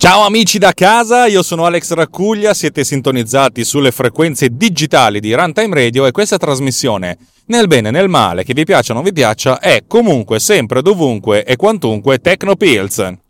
Ciao amici da casa, io sono Alex Raccuglia, siete sintonizzati sulle frequenze digitali di Runtime Radio e questa trasmissione, nel bene e nel male, che vi piaccia o non vi piaccia, è comunque, sempre, dovunque e quantunque Tecnopills.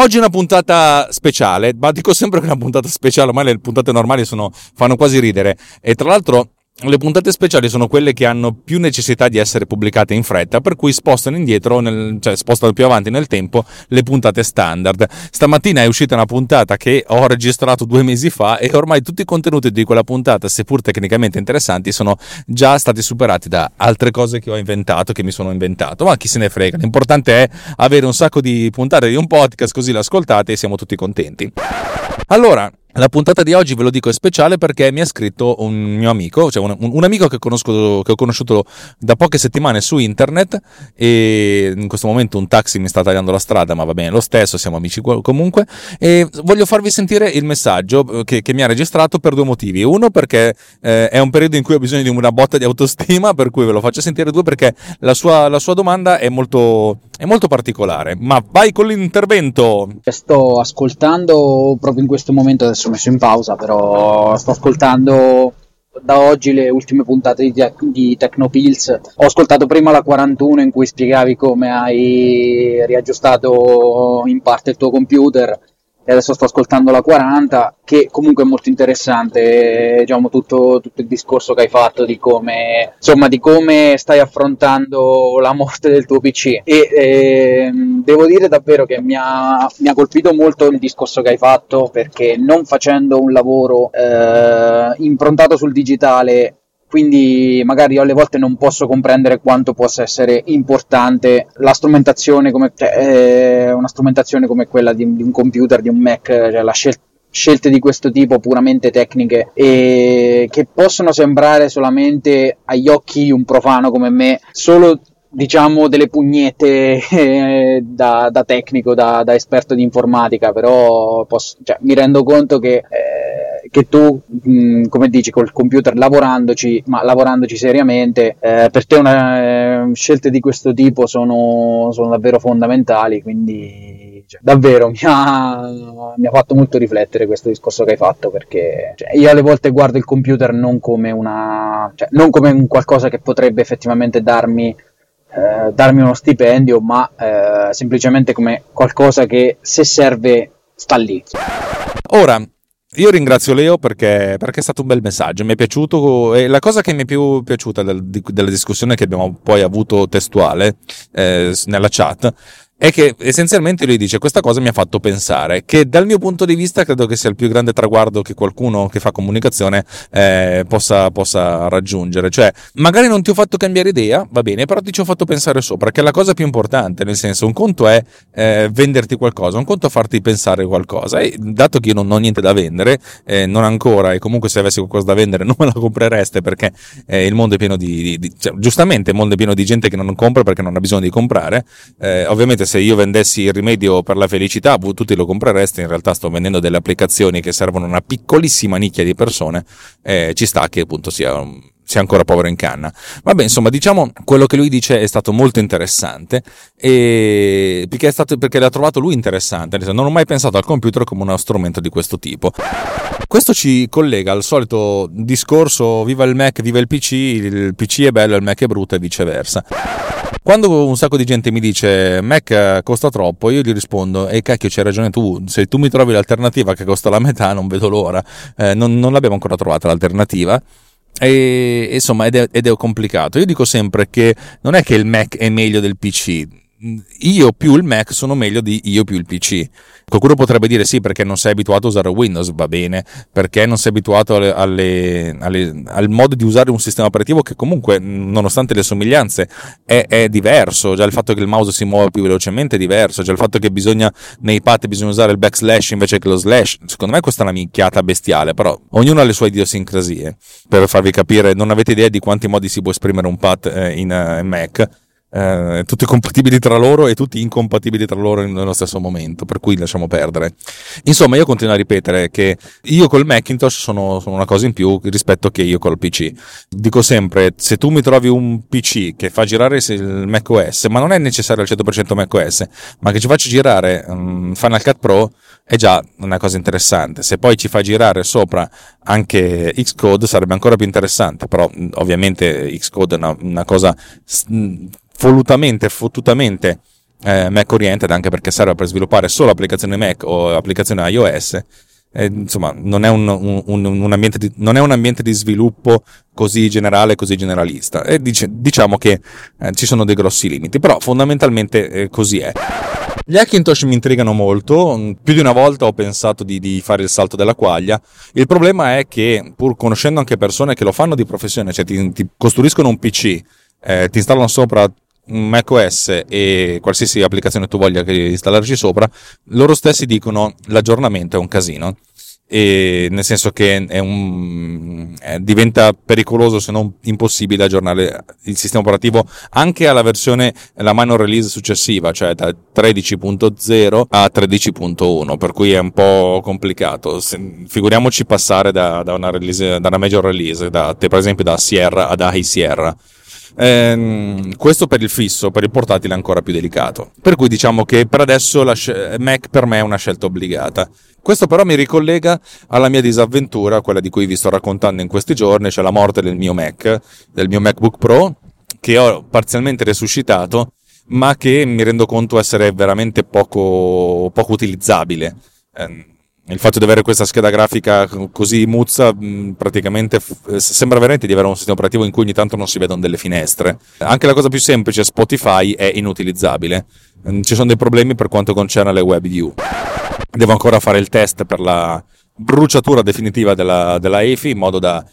Oggi è una puntata speciale, ma dico sempre che è una puntata speciale, ormai le puntate normali sono, fanno quasi ridere. E tra l'altro le puntate speciali sono quelle che hanno più necessità di essere pubblicate in fretta, per cui spostano indietro, nel, cioè spostano più avanti nel tempo le puntate standard. Stamattina è uscita una puntata che ho registrato due mesi fa e ormai tutti i contenuti di quella puntata, seppur tecnicamente interessanti, sono già stati superati da altre cose che ho inventato, che mi sono inventato. Ma chi se ne frega, l'importante è avere un sacco di puntate di un podcast, così l'ascoltate e siamo tutti contenti. Allora, la puntata di oggi ve lo dico è speciale perché mi ha scritto un mio amico, cioè un, un amico che, conosco, che, ho conosciuto da poche settimane su internet e in questo momento un taxi mi sta tagliando la strada, ma va bene lo stesso, siamo amici comunque e voglio farvi sentire il messaggio che, che mi ha registrato per due motivi. Uno perché eh, è un periodo in cui ho bisogno di una botta di autostima, per cui ve lo faccio sentire. Due perché la sua, la sua domanda è molto, è molto particolare. Ma vai con l'intervento! Sto ascoltando proprio in questo momento adesso ho messo in pausa, però sto ascoltando da oggi le ultime puntate di, te- di Tecnopills. Ho ascoltato prima la 41 in cui spiegavi come hai riaggiustato in parte il tuo computer e adesso sto ascoltando la 40 che comunque è molto interessante diciamo tutto, tutto, il discorso che hai fatto di come insomma di come stai affrontando la morte del tuo PC e eh, devo dire davvero che mi ha, mi ha, colpito molto il discorso che hai fatto perché non facendo un lavoro eh, improntato sul digitale quindi magari io alle volte non posso comprendere quanto possa essere importante la strumentazione come, cioè, eh, una strumentazione come quella di, di, un computer, di un Mac, cioè la scelta scelte di questo tipo puramente tecniche e che possono sembrare solamente agli occhi di un profano come me solo diciamo delle pugnette eh, da, da, tecnico, da, da, esperto di informatica, però posso, cioè, mi rendo conto che, eh, che tu, mh, come dici, col computer lavorandoci, ma lavorandoci seriamente, eh, per te una, eh, scelte di questo tipo sono, sono davvero fondamentali, quindi cioè, davvero mi ha, mi ha, fatto molto riflettere questo discorso che hai fatto perché cioè, io alle volte guardo il computer non come una cioè, non come un qualcosa che potrebbe effettivamente darmi eh, darmi uno stipendio, ma eh, semplicemente come qualcosa che se serve sta lì. Ora, io ringrazio Leo perché, perché, è stato un bel messaggio, mi è piaciuto e la cosa che mi è più piaciuta del, della discussione che abbiamo poi avuto testuale eh, nella chat è che essenzialmente lui dice questa cosa mi ha fatto pensare che dal mio punto di vista credo che sia il più grande traguardo che qualcuno che fa comunicazione eh, possa, possa, raggiungere. Cioè magari non ti ho fatto cambiare idea va bene però ti ci ho fatto pensare sopra che è la cosa più importante nel senso un conto è eh, venderti qualcosa un conto è farti pensare qualcosa e dato che io non ho niente da vendere eh, non ancora e comunque se avessi qualcosa da vendere non me la comprereste perché eh, il mondo è pieno di, di, di cioè, giustamente il mondo è pieno di gente che non compra perché non ha bisogno di comprare eh, ovviamente se io vendessi il rimedio per la felicità, tutti lo comprereste, in realtà sto vendendo delle applicazioni che servono a una piccolissima nicchia di persone, eh, ci sta che appunto sia sia ancora povero in canna. Vabbè, insomma, diciamo quello che lui dice è stato molto interessante e perché, stato, perché l'ha trovato lui interessante. Non ho mai pensato al computer come uno strumento di questo tipo. Questo ci collega al solito discorso viva il Mac, viva il PC, il PC è bello, il Mac è brutto e viceversa. Quando un sacco di gente mi dice Mac costa troppo, io gli rispondo, e cacchio c'hai ragione tu, se tu mi trovi l'alternativa che costa la metà non vedo l'ora, eh, non, non l'abbiamo ancora trovata l'alternativa. E insomma, ed è, ed è complicato. Io dico sempre che non è che il Mac è meglio del PC, io più il Mac sono meglio di io più il PC. Qualcuno potrebbe dire sì perché non sei abituato a usare Windows, va bene, perché non sei abituato alle, alle, alle, al modo di usare un sistema operativo che comunque, nonostante le somiglianze, è, è, diverso. Già il fatto che il mouse si muova più velocemente è diverso, già il fatto che bisogna nei pad bisogna usare il backslash invece che lo slash. Secondo me questa è una minchiata bestiale, però ognuno ha le sue idiosincrasie. Per farvi capire, non avete idea di quanti modi si può esprimere un pad eh, in, in Mac eh, tutti compatibili tra loro e tutti incompatibili tra loro nello stesso momento, per cui lasciamo perdere. Insomma, io continuo a ripetere che io col Macintosh sono, sono una cosa in più rispetto che io col PC. Dico sempre, se tu mi trovi un PC che fa girare il macOS, ma non è necessario al 100% macOS, ma che ci faccia girare um, Final Cut Pro, è già una cosa interessante. Se poi ci fa girare sopra anche Xcode sarebbe ancora più interessante, però ovviamente Xcode è una, una cosa volutamente, fottutamente eh, Mac oriented, anche perché serve per sviluppare solo applicazioni Mac o applicazioni iOS. Eh, insomma, non è un, un, un, di, non è un, ambiente di, sviluppo così generale, così generalista. E dice, diciamo che eh, ci sono dei grossi limiti, però fondamentalmente eh, così è. Gli Hackintosh mi intrigano molto, più di una volta ho pensato di, di, fare il salto della quaglia. Il problema è che, pur conoscendo anche persone che lo fanno di professione, cioè ti, ti costruiscono un PC, eh, ti installano sopra macOS e qualsiasi applicazione tu voglia installarci sopra, loro stessi dicono l'aggiornamento è un casino. E nel senso che un, eh, diventa pericoloso se non impossibile aggiornare il sistema operativo anche alla versione la minor release successiva cioè da 13.0 a 13.1 per cui è un po' complicato se, figuriamoci passare da, da, una release, da una major release da, per esempio da Sierra ad High Sierra Ehm, questo per il fisso, per il portatile è ancora più delicato. Per cui diciamo che per adesso la Mac per me è una scelta obbligata. Questo però mi ricollega alla mia disavventura, quella di cui vi sto raccontando in questi giorni, cioè la morte del mio Mac, del mio MacBook Pro, che ho parzialmente resuscitato, ma che mi rendo conto essere veramente poco, poco utilizzabile. Eh, il fatto di avere questa scheda grafica così muzza praticamente sembra veramente di avere un sistema operativo in cui ogni tanto non si vedono delle finestre. Anche la cosa più semplice, Spotify, è inutilizzabile. Ci sono dei problemi per quanto concerne le WebView. Devo ancora fare il test per la bruciatura definitiva della, della EFI in modo da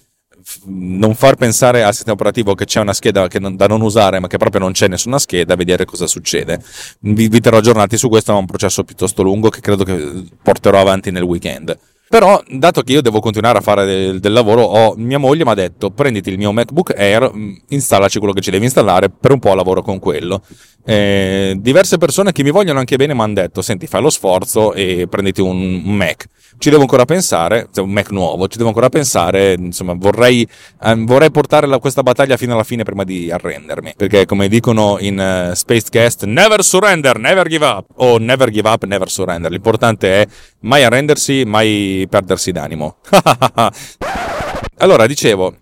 non far pensare al sistema operativo che c'è una scheda non, da non usare, ma che proprio non c'è nessuna scheda, vedere cosa succede. Vi, vi terrò aggiornati su questo, è un processo piuttosto lungo che credo che porterò avanti nel weekend. Però, dato che io devo continuare a fare del, del lavoro, ho, mia moglie mi ha detto: prenditi il mio MacBook Air, installaci quello che ci devi installare, per un po' lavoro con quello. Eh, diverse persone che mi vogliono anche bene mi hanno detto: Senti, fai lo sforzo e prenditi un, un Mac. Ci devo ancora pensare, cioè un Mac nuovo, ci devo ancora pensare, insomma vorrei, eh, vorrei portare la, questa battaglia fino alla fine prima di arrendermi, perché come dicono in uh, Spacecast, never surrender, never give up, o never give up, never surrender, l'importante è mai arrendersi, mai perdersi d'animo. allora, dicevo,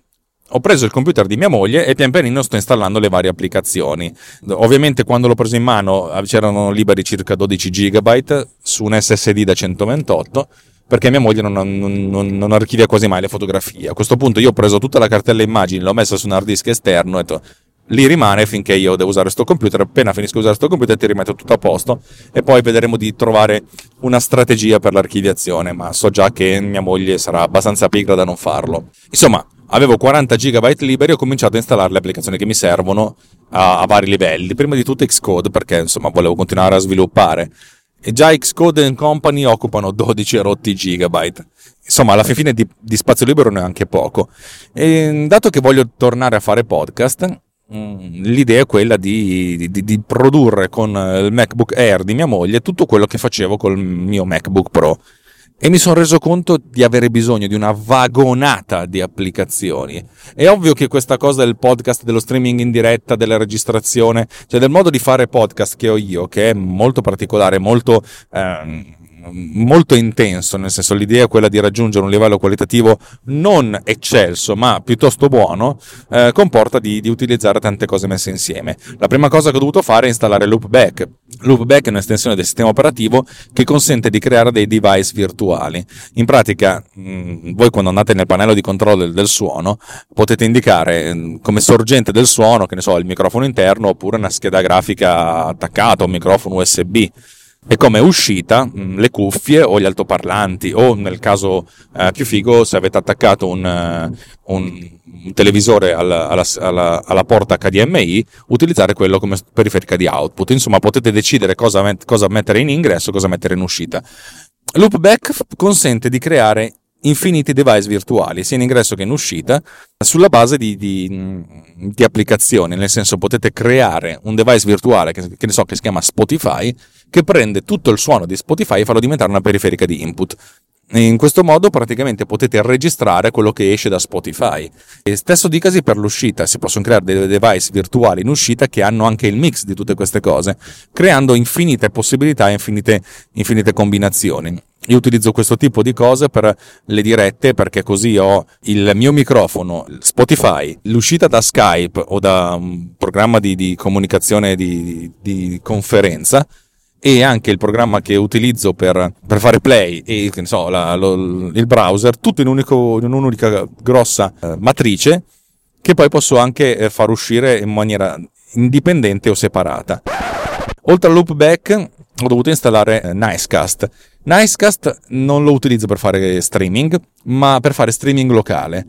ho preso il computer di mia moglie e pian pianino sto installando le varie applicazioni. Ovviamente quando l'ho preso in mano c'erano liberi circa 12 GB su un SSD da 128 perché mia moglie non, non, non, archivia quasi mai le fotografie. A questo punto io ho preso tutta la cartella immagini, l'ho messa su un hard disk esterno e detto, lì rimane finché io devo usare questo computer. Appena finisco di usare questo computer ti rimetto tutto a posto e poi vedremo di trovare una strategia per l'archiviazione, ma so già che mia moglie sarà abbastanza pigra da non farlo. Insomma, avevo 40 GB liberi e ho cominciato a installare le applicazioni che mi servono a, a vari livelli. Prima di tutto Xcode perché insomma volevo continuare a sviluppare e già Xcode and Company occupano 12 rotti gigabyte. Insomma, alla fine di, di spazio libero neanche poco. E dato che voglio tornare a fare podcast, l'idea è quella di, di, di, produrre con il MacBook Air di mia moglie tutto quello che facevo col mio MacBook Pro e mi sono reso conto di avere bisogno di una vagonata di applicazioni. È ovvio che questa cosa del podcast, dello streaming in diretta, della registrazione, cioè del modo di fare podcast che ho io, che è molto particolare, molto... Ehm, molto intenso, nel senso l'idea è quella di raggiungere un livello qualitativo non eccelso ma piuttosto buono, eh, comporta di, di, utilizzare tante cose messe insieme. La prima cosa che ho dovuto fare è installare Loopback. Loopback è un'estensione del sistema operativo che consente di creare dei device virtuali. In pratica, mh, mm, voi quando andate nel pannello di controllo del, del suono potete indicare mm, come sorgente del suono, che ne so, il microfono interno oppure una scheda grafica attaccata, un microfono USB e come uscita mm, le cuffie o gli altoparlanti o nel caso eh, più figo se avete attaccato un, uh, un, un televisore alla, alla, alla, alla, porta HDMI utilizzare quello come periferica di output. Insomma potete decidere cosa, met- cosa mettere in ingresso e cosa mettere in uscita. Loopback consente di creare infiniti device virtuali, sia in ingresso che in uscita, sulla base di, di, di applicazioni, nel senso potete creare un device virtuale che, che, ne so, che si chiama Spotify, che prende tutto il suono di Spotify e farlo diventare una periferica di input. In questo modo praticamente potete registrare quello che esce da Spotify. E stesso dicasi per l'uscita, si possono creare dei device virtuali in uscita che hanno anche il mix di tutte queste cose, creando infinite possibilità e infinite, infinite combinazioni. Io utilizzo questo tipo di cose per le dirette perché così ho il mio microfono, Spotify, l'uscita da Skype o da un programma di, di comunicazione di, di, conferenza e anche il programma che utilizzo per, per fare play e so, la, lo, il browser, tutto in, unico, in un'unica grossa eh, matrice che poi posso anche eh, far uscire in maniera indipendente o separata. Oltre al loopback ho dovuto installare eh, Nicecast. Nicecast non lo utilizzo per fare streaming, ma per fare streaming locale.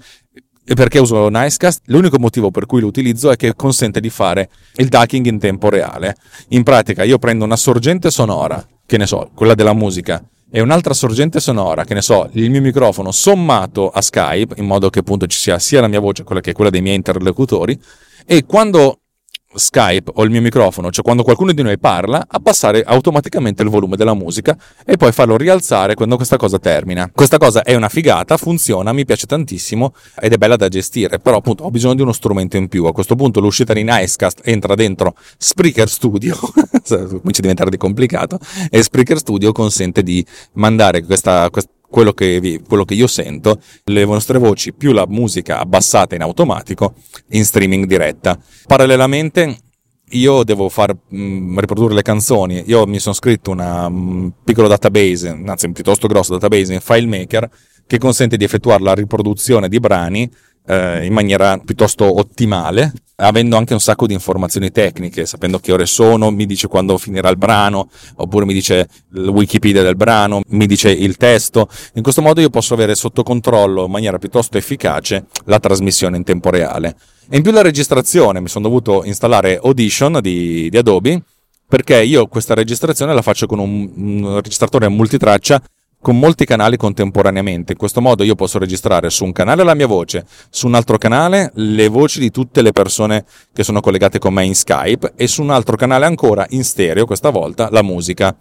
E perché uso Nicecast? L'unico motivo per cui lo utilizzo è che consente di fare il ducking in tempo reale. In pratica io prendo una sorgente sonora, che ne so, quella della musica, e un'altra sorgente sonora, che ne so, il mio microfono sommato a Skype, in modo che appunto ci sia sia la mia voce che quella dei miei interlocutori, e quando Skype o il mio microfono, cioè quando qualcuno di noi parla, abbassare automaticamente il volume della musica e poi farlo rialzare quando questa cosa termina. Questa cosa è una figata, funziona, mi piace tantissimo ed è bella da gestire, però appunto ho bisogno di uno strumento in più. A questo punto l'uscita di Nicecast entra dentro Spreaker Studio, comincia a diventare di complicato, e Spreaker Studio consente di mandare questa, questa quello che, vi, quello che io sento, le vostre voci più la musica abbassata in automatico in streaming diretta. Parallelamente io devo far mh, mm, riprodurre le canzoni. Io mi sono scritto un piccolo database, anzi un piuttosto grosso database in FileMaker che consente di effettuare la riproduzione di brani eh, in maniera piuttosto ottimale, avendo anche un sacco di informazioni tecniche, sapendo che ore sono, mi dice quando finirà il brano, oppure mi dice il Wikipedia del brano, mi dice il testo. In questo modo io posso avere sotto controllo in maniera piuttosto efficace la trasmissione in tempo reale. E in più la registrazione, mi sono dovuto installare Audition di, di Adobe, perché io questa registrazione la faccio con un, un registratore multitraccia con molti canali contemporaneamente. In questo modo io posso registrare su un canale la mia voce, su un altro canale le voci di tutte le persone che sono collegate con me in Skype e su un altro canale ancora in stereo, questa volta la musica.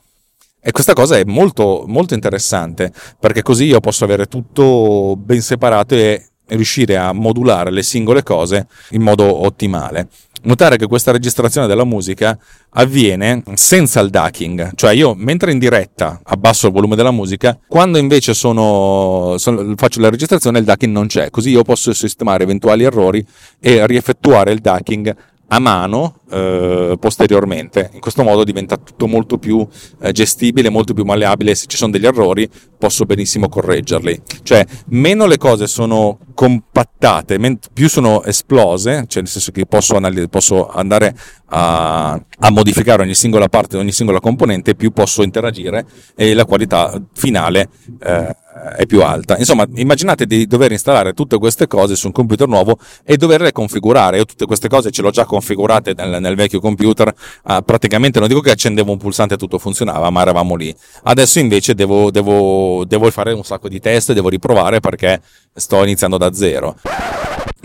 E questa cosa è molto, molto interessante perché così io posso avere tutto ben separato e riuscire a modulare le singole cose in modo ottimale notare che questa registrazione della musica avviene senza il ducking, cioè io mentre in diretta abbasso il volume della musica, quando invece sono, sono, faccio la registrazione il ducking non c'è, così io posso sistemare eventuali errori e rieffettuare il ducking a mano eh, posteriormente. In questo modo diventa tutto molto più eh, gestibile, molto più malleabile. Se ci sono degli errori, posso benissimo correggerli. Cioè, meno le cose sono compattate, men- più sono esplose, cioè nel senso che posso, analiz- posso andare a, a, modificare ogni singola parte, ogni singola componente, più posso interagire e la qualità finale eh, è più alta. Insomma, immaginate di dover installare tutte queste cose su un computer nuovo e doverle configurare. Io tutte queste cose ce l'ho già configurate nel, nel vecchio computer, ah, praticamente non dico che accendevo un pulsante e tutto funzionava, ma eravamo lì. Adesso invece devo, devo, devo fare un sacco di test, devo riprovare perché sto iniziando da zero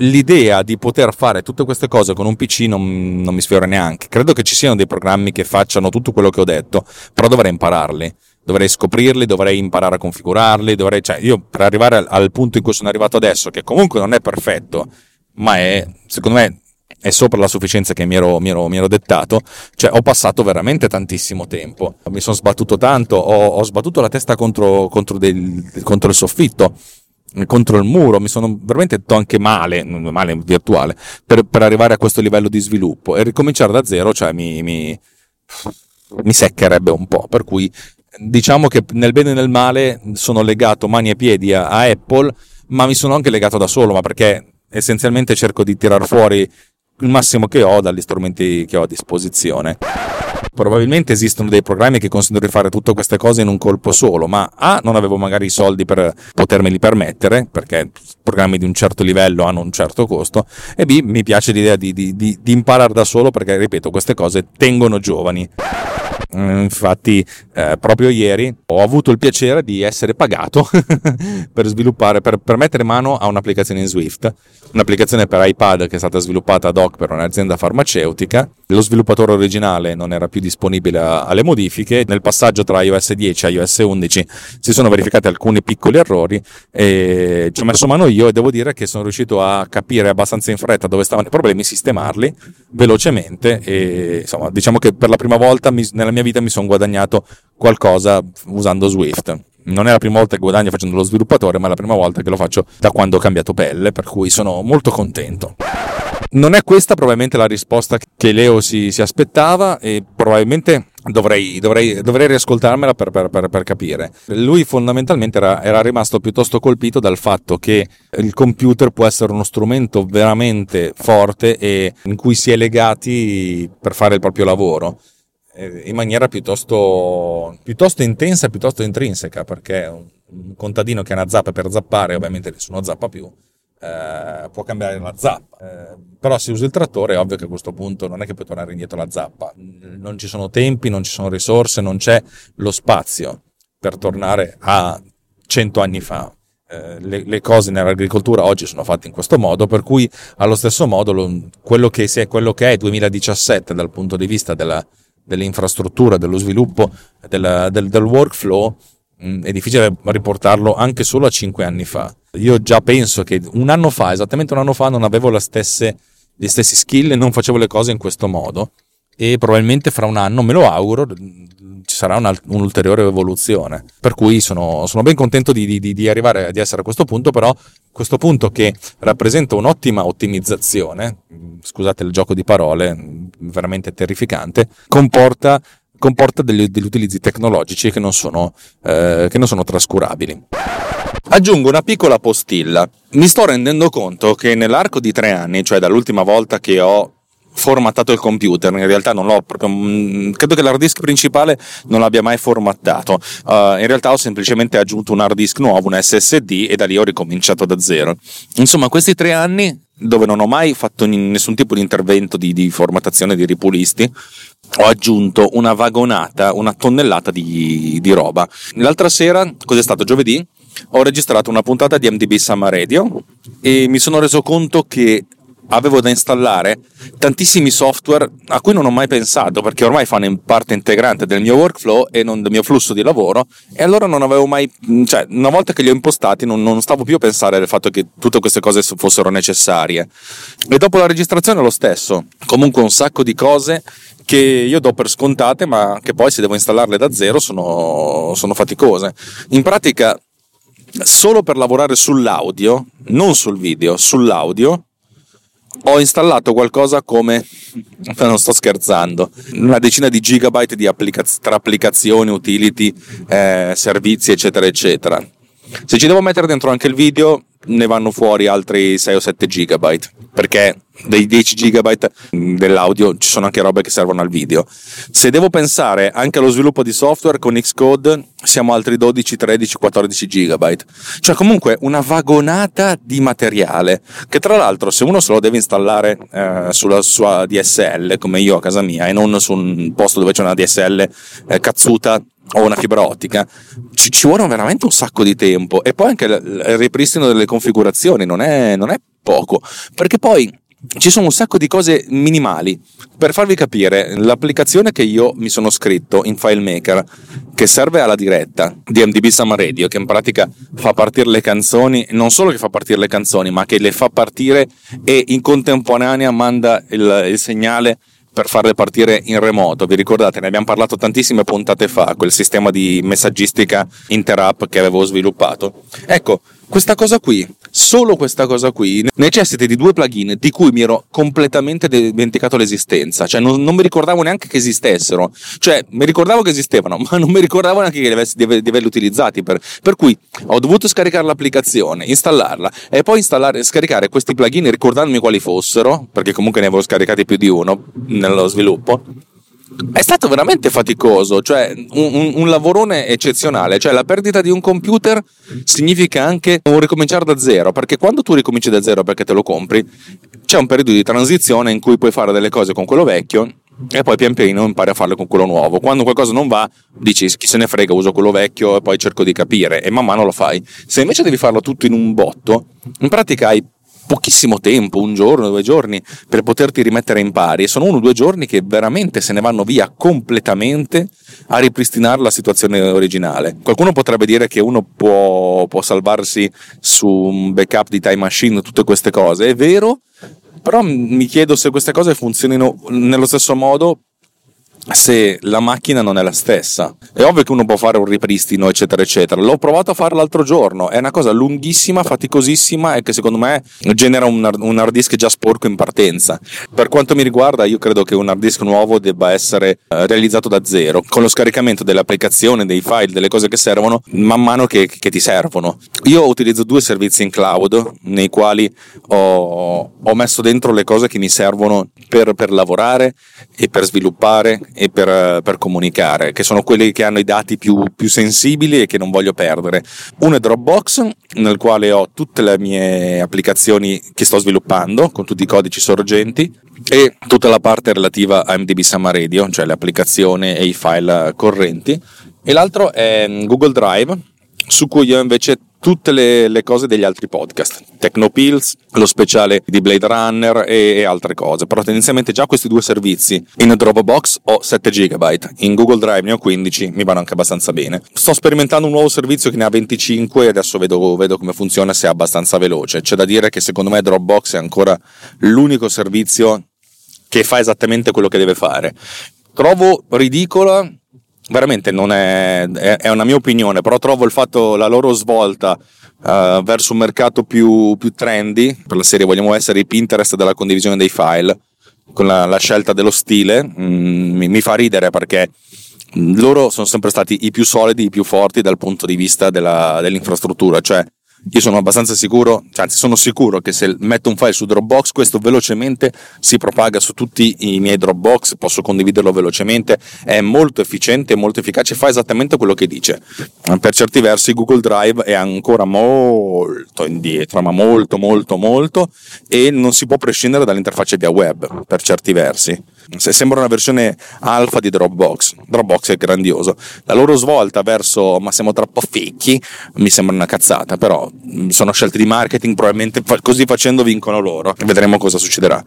l'idea di poter fare tutte queste cose con un PC non, non, mi sfiora neanche. Credo che ci siano dei programmi che facciano tutto quello che ho detto, però dovrei impararli dovrei scoprirli, dovrei imparare a configurarli, dovrei, cioè io per arrivare al, al punto in cui sono arrivato adesso, che comunque non è perfetto, ma è, secondo me, è sopra la sufficienza che mi ero, mi, ero, mi ero, dettato, cioè ho passato veramente tantissimo tempo. Mi sono sbattuto tanto, ho, ho sbattuto la testa contro, contro, del, contro, il soffitto, contro il muro, mi sono veramente detto anche male, male virtuale, per, per, arrivare a questo livello di sviluppo e ricominciare da zero, cioè mi, mi, mi seccherebbe un po', per cui diciamo che nel bene e nel male sono legato mani e piedi a, a Apple, ma mi sono anche legato da solo, ma perché essenzialmente cerco di tirar fuori il massimo che ho dagli strumenti che ho a disposizione. Probabilmente esistono dei programmi che consentono di fare tutte queste cose in un colpo solo, ma A non avevo magari i soldi per potermeli permettere, perché programmi di un certo livello hanno un certo costo, e B mi piace l'idea di, di, di, di imparare da solo perché, ripeto, queste cose tengono giovani. Mm, infatti, eh, proprio ieri ho avuto il piacere di essere pagato per sviluppare, per, per, mettere mano a un'applicazione in Swift, un'applicazione per iPad che è stata sviluppata ad hoc per un'azienda farmaceutica. Lo sviluppatore originale non era più disponibile alle modifiche. Nel passaggio tra iOS 10 e iOS 11 si sono verificati alcuni piccoli errori e ci ho messo mano io e devo dire che sono riuscito a capire abbastanza in fretta dove stavano i problemi, sistemarli velocemente e insomma diciamo che per la prima volta mi, nella mia vita mi sono guadagnato qualcosa usando Swift. Non è la prima volta che guadagno facendo lo sviluppatore, ma è la prima volta che lo faccio da quando ho cambiato pelle, per cui sono molto contento. Non è questa probabilmente la risposta che Leo si, si aspettava e probabilmente Dovrei, dovrei, dovrei, riascoltarmela per, per, per, per, capire. Lui fondamentalmente era, era, rimasto piuttosto colpito dal fatto che il computer può essere uno strumento veramente forte e in cui si è legati per fare il proprio lavoro in maniera piuttosto, piuttosto intensa, piuttosto intrinseca, perché un contadino che ha una zappa per zappare, ovviamente nessuno zappa più, eh, può cambiare la zappa. Eh, però se usi il trattore è ovvio che a questo punto non è che puoi tornare indietro la zappa. Non ci sono tempi, non ci sono risorse, non c'è lo spazio per tornare a cento anni fa. Eh, le, le, cose nell'agricoltura oggi sono fatte in questo modo, per cui allo stesso modo lo, quello, che, se, quello che è 2017 dal punto di vista della, dell'infrastruttura, dello sviluppo, della, del, del, workflow, mh, è difficile riportarlo anche solo a cinque anni fa. Io già penso che un anno fa, esattamente un anno fa, non avevo stesse, gli stessi skill e non facevo le cose in questo modo e probabilmente fra un anno, me lo auguro, ci sarà una, un'ulteriore evoluzione. Per cui sono, sono ben contento di, di, di, arrivare, di essere a questo punto, però questo punto che rappresenta un'ottima ottimizzazione, scusate il gioco di parole, veramente terrificante, comporta comporta degli, degli, utilizzi tecnologici che non, sono, eh, che non sono trascurabili. Aggiungo una piccola postilla. Mi sto rendendo conto che nell'arco di tre anni, cioè dall'ultima volta che ho formattato il computer, in realtà non l'ho proprio, mm, credo che l'hard disk principale non l'abbia mai formattato, uh, in realtà ho semplicemente aggiunto un hard disk nuovo, un SSD e da lì ho ricominciato da zero. Insomma, questi tre anni dove non ho mai fatto nessun tipo di intervento di, di formattazione di ripulisti, ho aggiunto una vagonata, una tonnellata di, di roba. L'altra sera, cos'è stato giovedì? Ho registrato una puntata di MDB Summer Radio e mi sono reso conto che avevo da installare tantissimi software a cui non ho mai pensato perché ormai fanno parte integrante del mio workflow e del mio flusso di lavoro e allora non avevo mai, cioè una volta che li ho impostati non, non stavo più a pensare al fatto che tutte queste cose fossero necessarie e dopo la registrazione lo stesso, comunque un sacco di cose che io do per scontate ma che poi se devo installarle da zero sono, sono faticose. In pratica solo per lavorare sull'audio, non sul video, sull'audio ho installato qualcosa come, non sto scherzando, una decina di gigabyte di applicaz- tra applicazioni, utility, eh, servizi, eccetera, eccetera. Se ci devo mettere dentro anche il video, ne vanno fuori altri 6 o 7 gigabyte perché dei 10 gigabyte dell'audio ci sono anche robe che servono al video. Se devo pensare anche allo sviluppo di software con Xcode, siamo altri 12, 13, 14 gigabyte. Cioè comunque una vagonata di materiale che tra l'altro se uno se lo deve installare eh, sulla sua DSL come io a casa mia e non su un posto dove c'è una DSL eh, cazzuta o una fibra ottica, ci, ci vuole veramente un sacco di tempo e poi anche il ripristino delle configurazioni non è, non è poco, perché poi ci sono un sacco di cose minimali. Per farvi capire, l'applicazione che io mi sono scritto in FileMaker, che serve alla diretta di MDB Summer Radio, che in pratica fa partire le canzoni, non solo che fa partire le canzoni, ma che le fa partire e in contemporanea manda il, il segnale per farle partire in remoto. Vi ricordate, ne abbiamo parlato tantissime puntate fa, quel sistema di messaggistica interapp che avevo sviluppato. Ecco, questa cosa qui, solo questa cosa qui, necessita di due plugin di cui mi ero completamente dimenticato l'esistenza, cioè non, non, mi ricordavo neanche che esistessero, cioè mi ricordavo che esistevano, ma non mi ricordavo neanche che di, aver, di averli utilizzati, per, per, cui ho dovuto scaricare l'applicazione, installarla e poi installare, scaricare questi plugin ricordandomi quali fossero, perché comunque ne avevo scaricati più di uno nello sviluppo è stato veramente faticoso, cioè un, un, un, lavorone eccezionale, cioè la perdita di un computer significa anche un ricominciare da zero, perché quando tu ricominci da zero perché te lo compri, c'è un periodo di transizione in cui puoi fare delle cose con quello vecchio e poi pian piano impari a farle con quello nuovo. Quando qualcosa non va, dici chi se ne frega, uso quello vecchio e poi cerco di capire e man mano lo fai. Se invece devi farlo tutto in un botto, in pratica hai pochissimo tempo, un giorno, due giorni, per poterti rimettere in pari. E sono uno o due giorni che veramente se ne vanno via completamente a ripristinare la situazione originale. Qualcuno potrebbe dire che uno può, può salvarsi su un backup di time machine, tutte queste cose. È vero, però mi chiedo se queste cose funzionino nello stesso modo se la macchina non è la stessa. È ovvio che uno può fare un ripristino, eccetera, eccetera. L'ho provato a fare l'altro giorno, è una cosa lunghissima, faticosissima e che secondo me genera un, hard disk già sporco in partenza. Per quanto mi riguarda, io credo che un hard disk nuovo debba essere eh, realizzato da zero, con lo scaricamento delle applicazioni, dei file, delle cose che servono, man mano che, che ti servono. Io utilizzo due servizi in cloud, nei quali ho, ho messo dentro le cose che mi servono per, per lavorare e per sviluppare e per, per, comunicare, che sono quelli che hanno i dati più, più, sensibili e che non voglio perdere. Uno è Dropbox, nel quale ho tutte le mie applicazioni che sto sviluppando, con tutti i codici sorgenti, e tutta la parte relativa a MDB Summer Radio, cioè le applicazioni e i file correnti. E l'altro è Google Drive, su cui io invece tutte le, le, cose degli altri podcast, Tecnopills, lo speciale di Blade Runner e, e, altre cose, però tendenzialmente già questi due servizi in Dropbox ho 7 GB, in Google Drive ne ho 15, mi vanno anche abbastanza bene. Sto sperimentando un nuovo servizio che ne ha 25 e adesso vedo, vedo come funziona se è abbastanza veloce. C'è da dire che secondo me Dropbox è ancora l'unico servizio che fa esattamente quello che deve fare. Trovo ridicola veramente non è, è, una mia opinione, però trovo il fatto, la loro svolta uh, verso un mercato più, più, trendy, per la serie vogliamo essere i Pinterest della condivisione dei file, con la, la scelta dello stile, mm, mi, mi, fa ridere perché loro sono sempre stati i più solidi, i più forti dal punto di vista della, dell'infrastruttura, cioè io sono abbastanza sicuro, cioè anzi sono sicuro che se metto un file su Dropbox questo velocemente si propaga su tutti i miei Dropbox, posso condividerlo velocemente, è molto efficiente, molto efficace, fa esattamente quello che dice. Per certi versi Google Drive è ancora molto indietro, ma molto molto molto e non si può prescindere dall'interfaccia via web per certi versi. Se sembra una versione alfa di Dropbox. Dropbox è grandioso. La loro svolta verso ma siamo troppo fecchi mi sembra una cazzata, però mm, sono scelte di marketing, probabilmente così facendo vincono loro. Vedremo cosa succederà.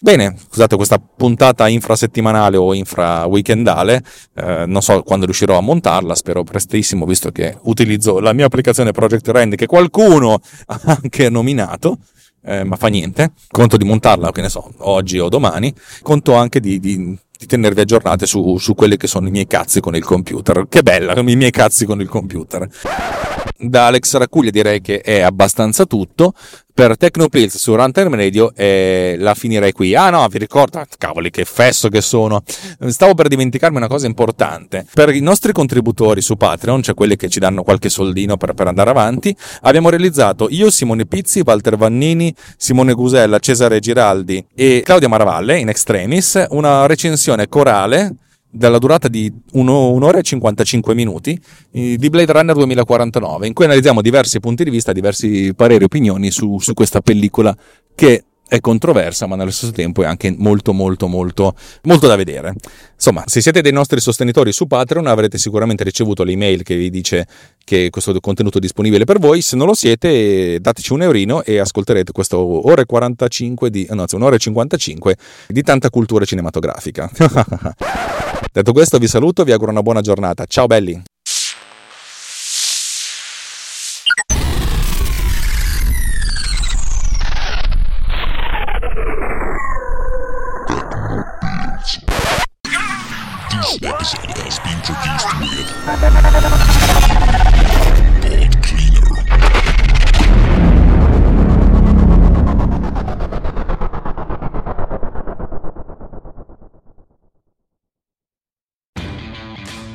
Bene, scusate questa puntata infrasettimanale o infra-weekendale, eh, non so quando riuscirò a montarla, spero prestissimo, visto che utilizzo la mia applicazione Project Rend che qualcuno ha anche nominato eh, ma fa niente. Conto di montarla, che ne so, oggi o domani. Conto anche di, di, di tenervi aggiornate su, su quelli che sono i miei cazzi con il computer. Che bella, i miei cazzi con il computer. Da Alex Racuglia direi che è abbastanza tutto per Tecnopills su Runtime Radio e la finirei qui. Ah no, vi ricordo, cavoli che fesso che sono. Stavo per dimenticarmi una cosa importante. Per i nostri contributori su Patreon, cioè quelli che ci danno qualche soldino per, per andare avanti, abbiamo realizzato io, Simone Pizzi, Walter Vannini, Simone Gusella, Cesare Giraldi e Claudia Maravalle in extremis una recensione corale della durata di 1 ora e 55 minuti di Blade Runner 2049, in cui analizziamo diversi punti di vista, diversi pareri e opinioni su, su questa pellicola che è controversa, ma nello stesso tempo è anche molto, molto, molto, molto da vedere. Insomma, se siete dei nostri sostenitori su Patreon avrete sicuramente ricevuto l'email che vi dice che questo contenuto è disponibile per voi. Se non lo siete, dateci un eurino e ascolterete questo ore 45 di, no, un'ora e 55 di tanta cultura cinematografica. Detto questo, vi saluto, vi auguro una buona giornata. Ciao belli!